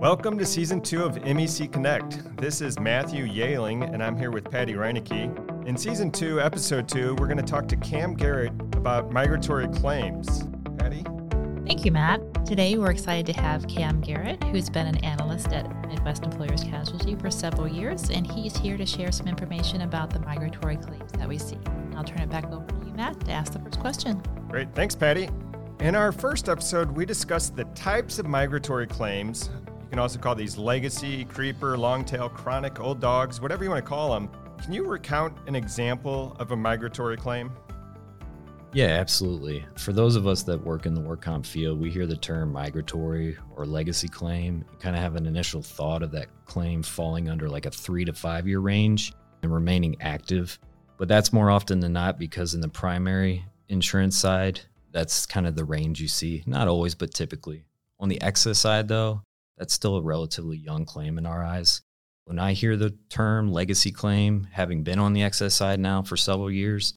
Welcome to season two of MEC Connect. This is Matthew Yehling, and I'm here with Patty Reinecke. In season two, episode two, we're going to talk to Kam Garrett about migratory claims. Patty? Thank you, Matt. Today, we're excited to have Kam Garrett, who's been an analyst at Midwest Employers Casualty for several years, and he's here to share some information about the migratory claims that we see. I'll turn it back over to you, Matt, to ask the first question. Great. Thanks, Patty. In our first episode, we discussed the types of migratory claims. You can also call these legacy, creeper, long tail, chronic, old dogs, whatever you want to call them. Can you recount an example of a migratory claim? Yeah, absolutely. For those of us that work in the work comp field, we hear the term migratory or legacy claim, kind of have an initial thought of that claim falling under like a three to five year range and remaining active. But that's more often than not because in the primary insurance side, that's kind of the range you see. Not always, but typically. On the excess side, though, that's still a relatively young claim in our eyes. When I hear the term legacy claim, having been on the excess side now for several years,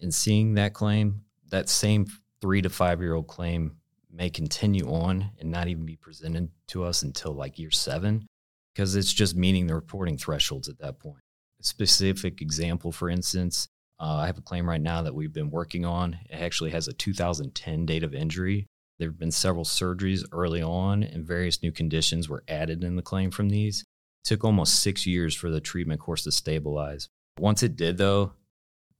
and seeing that claim, that same three to five year old claim may continue on and not even be presented to us until like year seven, because it's just meeting the reporting thresholds at that point. A specific example, for instance, uh, I have a claim right now that we've been working on. It actually has a 2010 date of injury. There have been several surgeries early on, and various new conditions were added in the claim from these. It took almost six years for the treatment course to stabilize. Once it did, though,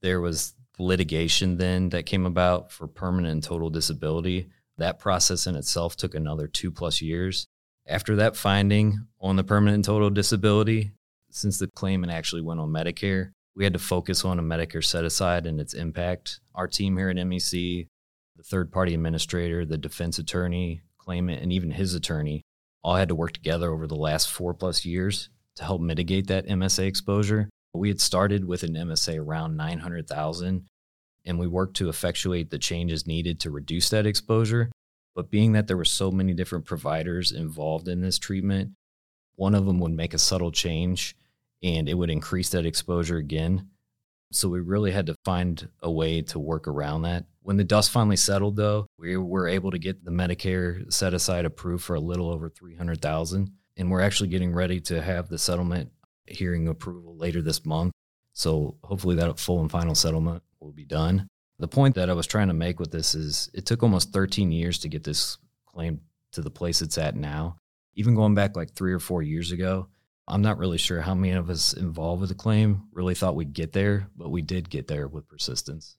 there was litigation then that came about for permanent and total disability. That process in itself took another two plus years. After that finding on the permanent and total disability, since the claimant actually went on Medicare, we had to focus on a Medicare set aside and its impact. Our team here at MEC, the third party administrator, the defense attorney, claimant, and even his attorney all had to work together over the last four plus years to help mitigate that MSA exposure. We had started with an MSA around 900,000 and we worked to effectuate the changes needed to reduce that exposure. But being that there were so many different providers involved in this treatment, one of them would make a subtle change and it would increase that exposure again. So we really had to find a way to work around that. When the dust finally settled, though, we were able to get the Medicare set aside approved for a little over 300,000. And we're actually getting ready to have the settlement hearing approval later this month. So hopefully that full and final settlement will be done. The point that I was trying to make with this is it took almost 13 years to get this claim to the place it's at now. Even going back like three or four years ago, I'm not really sure how many of us involved with the claim really thought we'd get there, but we did get there with persistence.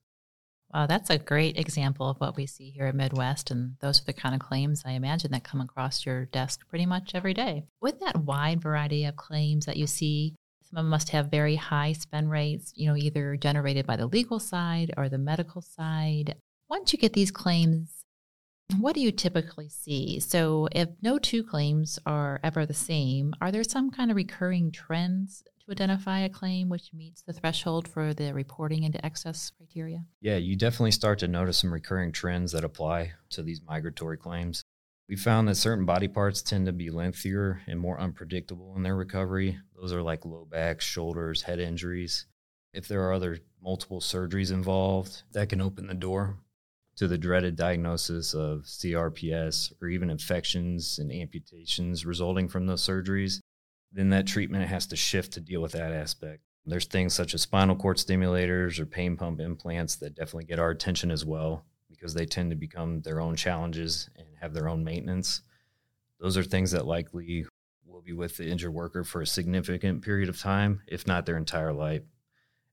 Wow, that's a great example of what we see here at Midwest. And those are the kind of claims I imagine that come across your desk pretty much every day. With that wide variety of claims that you see, some of them must have very high spend rates, you know, either generated by the legal side or the medical side. Once you get these claims what do you typically see? So, if no two claims are ever the same, are there some kind of recurring trends to identify a claim which meets the threshold for the reporting into excess criteria? Yeah, you definitely start to notice some recurring trends that apply to these migratory claims. We found that certain body parts tend to be lengthier and more unpredictable in their recovery. Those are like low backs, shoulders, head injuries. If there are other multiple surgeries involved, that can open the door to the dreaded diagnosis of CRPS or even infections and amputations resulting from those surgeries, then that treatment has to shift to deal with that aspect. There's things such as spinal cord stimulators or pain pump implants that definitely get our attention as well because they tend to become their own challenges and have their own maintenance. Those are things that likely will be with the injured worker for a significant period of time, if not their entire life.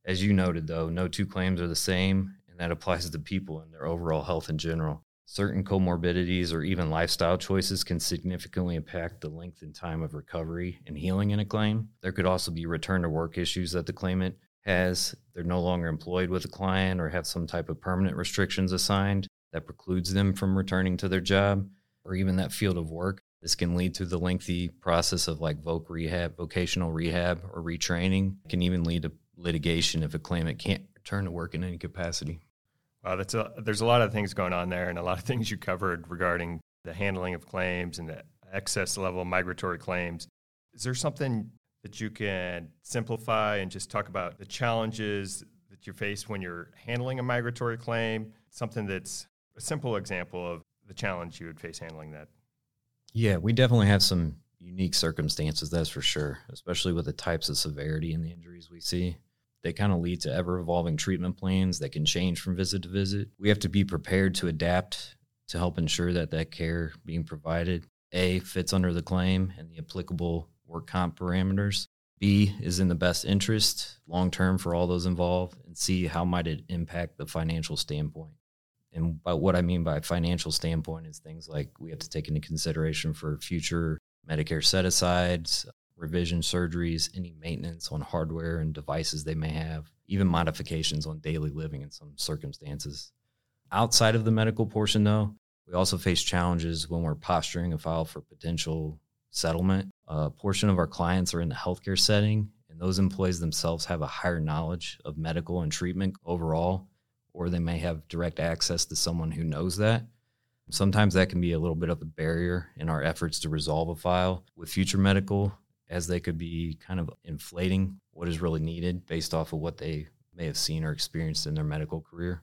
As you noted, though, no two claims are the same, and that applies to people and their overall health in general. Certain comorbidities or even lifestyle choices can significantly impact the length and time of recovery and healing in a claim. There could also be return to work issues that the claimant has. They're no longer employed with a client or have some type of permanent restrictions assigned that precludes them from returning to their job or even that field of work. This can lead to the lengthy process of like voc rehab, vocational rehab, or retraining. It can even lead to litigation if a claimant can't return to work in any capacity. Wow, that's a, there's a lot of things going on there, and a lot of things you covered regarding the handling of claims and the excess level migratory claims. Is there something that you can simplify and just talk about the challenges that you face when you're handling a migratory claim? Something that's a simple example of the challenge you would face handling that. Yeah, we definitely have some unique circumstances, that's for sure, especially with the types of severity and the injuries we see. They kind of lead to ever evolving treatment plans that can change from visit to visit. We have to be prepared to adapt to help ensure that that care being provided A fits under the claim and the applicable work comp parameters. B is in the best interest long term for all those involved, and C how might it impact the financial standpoint. And by what I mean by financial standpoint is things like we have to take into consideration for future Medicare set asides, revision surgeries, any maintenance on hardware and devices they may have, even modifications on daily living in some circumstances. Outside of the medical portion, though, we also face challenges when we're posturing a file for potential settlement. A portion of our clients are in the healthcare setting, and those employees themselves have a higher knowledge of medical and treatment overall or they may have direct access to someone who knows that. Sometimes that can be a little bit of a barrier in our efforts to resolve a file with future medical, as they could be kind of inflating what is really needed based off of what they may have seen or experienced in their medical career.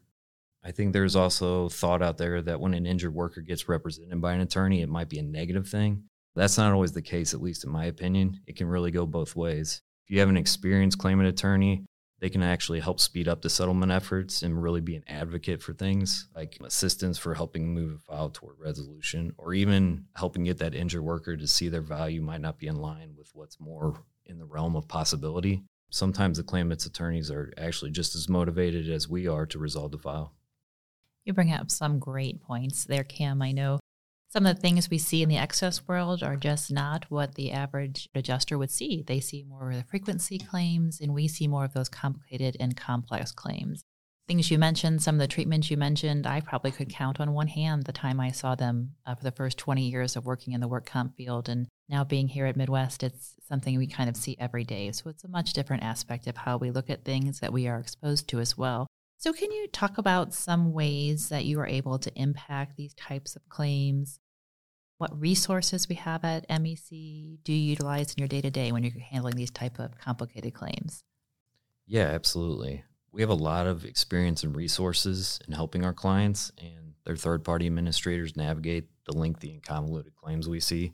I think there's also thought out there that when an injured worker gets represented by an attorney, it might be a negative thing. That's not always the case, at least in my opinion. It can really go both ways. If you have an experienced claimant attorney they can actually help speed up the settlement efforts and really be an advocate for things like assistance for helping move a file toward resolution or even helping get that injured worker to see their value might not be in line with what's more in the realm of possibility. Sometimes the claimant's attorneys are actually just as motivated as we are to resolve the file. You bring up some great points there, Kam. I know some of the things we see in the excess world are just not what the average adjuster would see. They see more of the frequency claims, and we see more of those complicated and complex claims. Things you mentioned, some of the treatments you mentioned, I probably could count on one hand the time I saw them uh, for the first 20 years of working in the work comp field. And now being here at Midwest, it's something we kind of see every day. So it's a much different aspect of how we look at things that we are exposed to as well. So, can you talk about some ways that you are able to impact these types of claims? What resources we have at MEC do you utilize in your day to day when you're handling these type of complicated claims? Yeah, absolutely. We have a lot of experience and resources in helping our clients and their third party administrators navigate the lengthy and convoluted claims we see.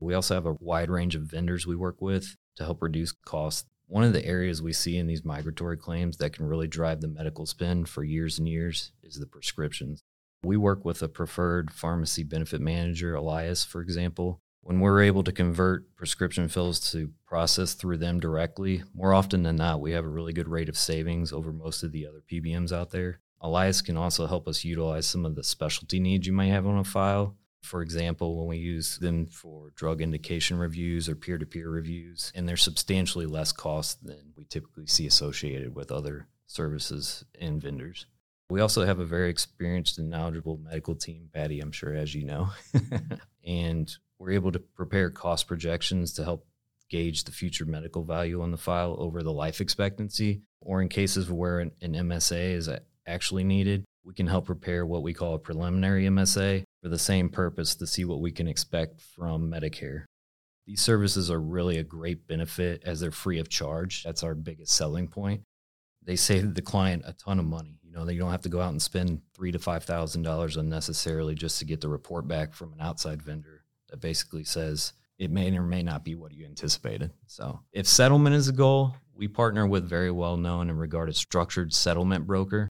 We also have a wide range of vendors we work with to help reduce costs one of the areas we see in these migratory claims that can really drive the medical spend for years and years is the prescriptions. We work with a preferred pharmacy benefit manager, Elias, for example. When we're able to convert prescription fills to process through them directly, more often than not, we have a really good rate of savings over most of the other PBMs out there. Elias can also help us utilize some of the specialty needs you might have on a file for example, when we use them for drug indication reviews or peer to peer reviews, and they're substantially less cost than we typically see associated with other services and vendors. We also have a very experienced and knowledgeable medical team, Patty, I'm sure, as you know. and we're able to prepare cost projections to help gauge the future medical value on the file over the life expectancy, or in cases where an, an MSA is actually needed, we can help prepare what we call a preliminary MSA for the same purpose to see what we can expect from Medicare. These services are really a great benefit as they're free of charge. That's our biggest selling point. They save the client a ton of money. You know, they don't have to go out and spend three to five thousand dollars unnecessarily just to get the report back from an outside vendor that basically says it may or may not be what you anticipated. So, if settlement is a goal, we partner with very well known and regarded structured settlement broker.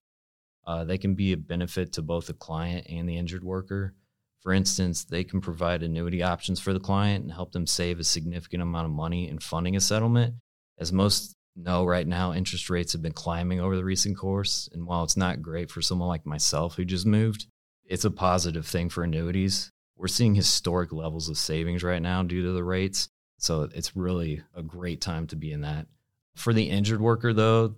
Uh, they can be a benefit to both the client and the injured worker. For instance, they can provide annuity options for the client and help them save a significant amount of money in funding a settlement. As most know right now, interest rates have been climbing over the recent course. And while it's not great for someone like myself who just moved, it's a positive thing for annuities. We're seeing historic levels of savings right now due to the rates. So it's really a great time to be in that. For the injured worker, though,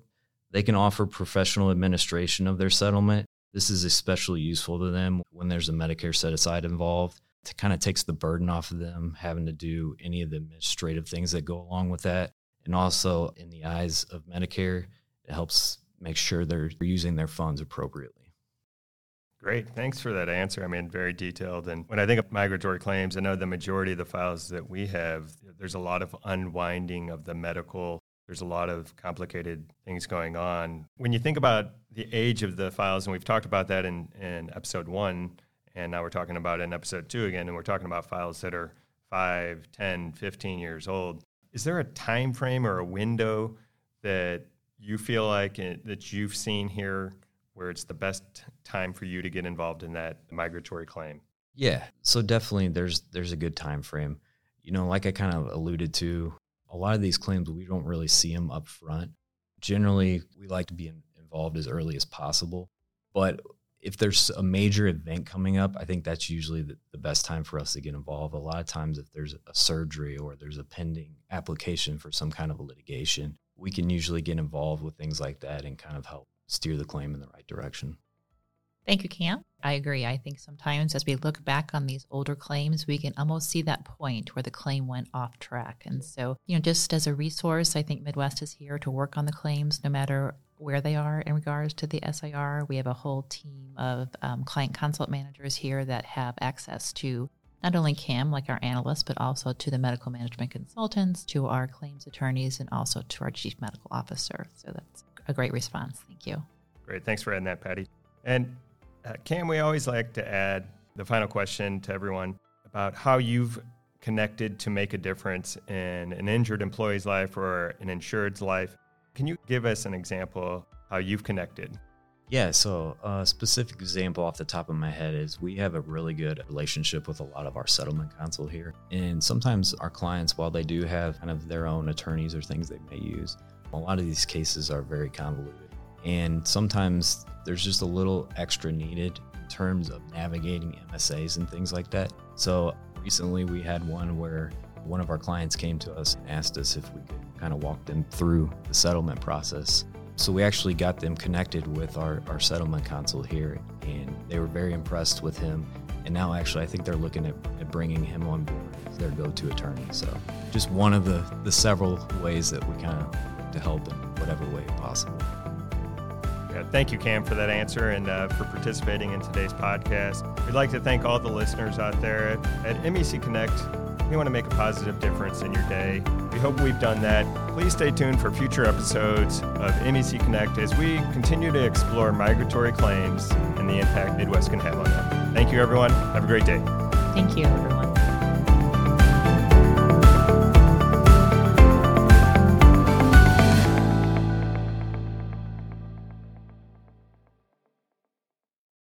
they can offer professional administration of their settlement. This is especially useful to them when there's a Medicare set aside involved. It kind of takes the burden off of them having to do any of the administrative things that go along with that. And also, in the eyes of Medicare, it helps make sure they're using their funds appropriately. Great. Thanks for that answer. I mean, very detailed. And when I think of migratory claims, I know the majority of the files that we have, there's a lot of unwinding of the medical there's a lot of complicated things going on. When you think about the age of the files, and we've talked about that in, in episode one, and now we're talking about in episode two again, and we're talking about files that are 5, 10, 15 years old. Is there a time frame or a window that you feel like it, that you've seen here where it's the best time for you to get involved in that migratory claim? Yeah, so definitely there's there's a good time frame. You know, like I kind of alluded to, a lot of these claims we don't really see them up front. Generally, we like to be in, involved as early as possible, but if there's a major event coming up, I think that's usually the, the, best time for us to get involved. A lot of times, if there's a surgery or there's a pending application for some kind of a litigation, we can usually get involved with things like that and kind of help steer the claim in the right direction. Thank you, Kam. I agree. I think sometimes as we look back on these older claims, we can almost see that point where the claim went off track. And so, you know, just as a resource, I think Midwest is here to work on the claims no matter where they are in regards to the SIR. We have a whole team of um, client consult managers here that have access to not only Kam, like our analysts, but also to the medical management consultants, to our claims attorneys, and also to our chief medical officer. So that's a great response. Thank you. Great. Thanks for adding that, Patty. And uh, Kam, we always like to add the final question to everyone about how you've connected to make a difference in an injured employee's life or an insured's life. Can you give us an example how you've connected? Yeah, so a specific example off the top of my head is we have a really good relationship with a lot of our settlement counsel here. And sometimes our clients, while they do have kind of their own attorneys or things they may use, a lot of these cases are very convoluted. And sometimes there's just a little extra needed in terms of navigating MSAs and things like that. So recently we had one where one of our clients came to us and asked us if we could kind of walk them through the settlement process. So we actually got them connected with our, our settlement counsel here, and they were very impressed with him. And now, actually, I think they're looking at, at bringing him on board as their go to attorney. So, just one of the, the several ways that we kind of to help in whatever way possible. Thank you, Kam, for that answer and uh, for participating in today's podcast. We'd like to thank all the listeners out there at MEC Connect. We want to make a positive difference in your day. We hope we've done that. Please stay tuned for future episodes of MEC Connect as we continue to explore migratory claims and the impact Midwest can have on them. Thank you, everyone. Have a great day. Thank you, everyone.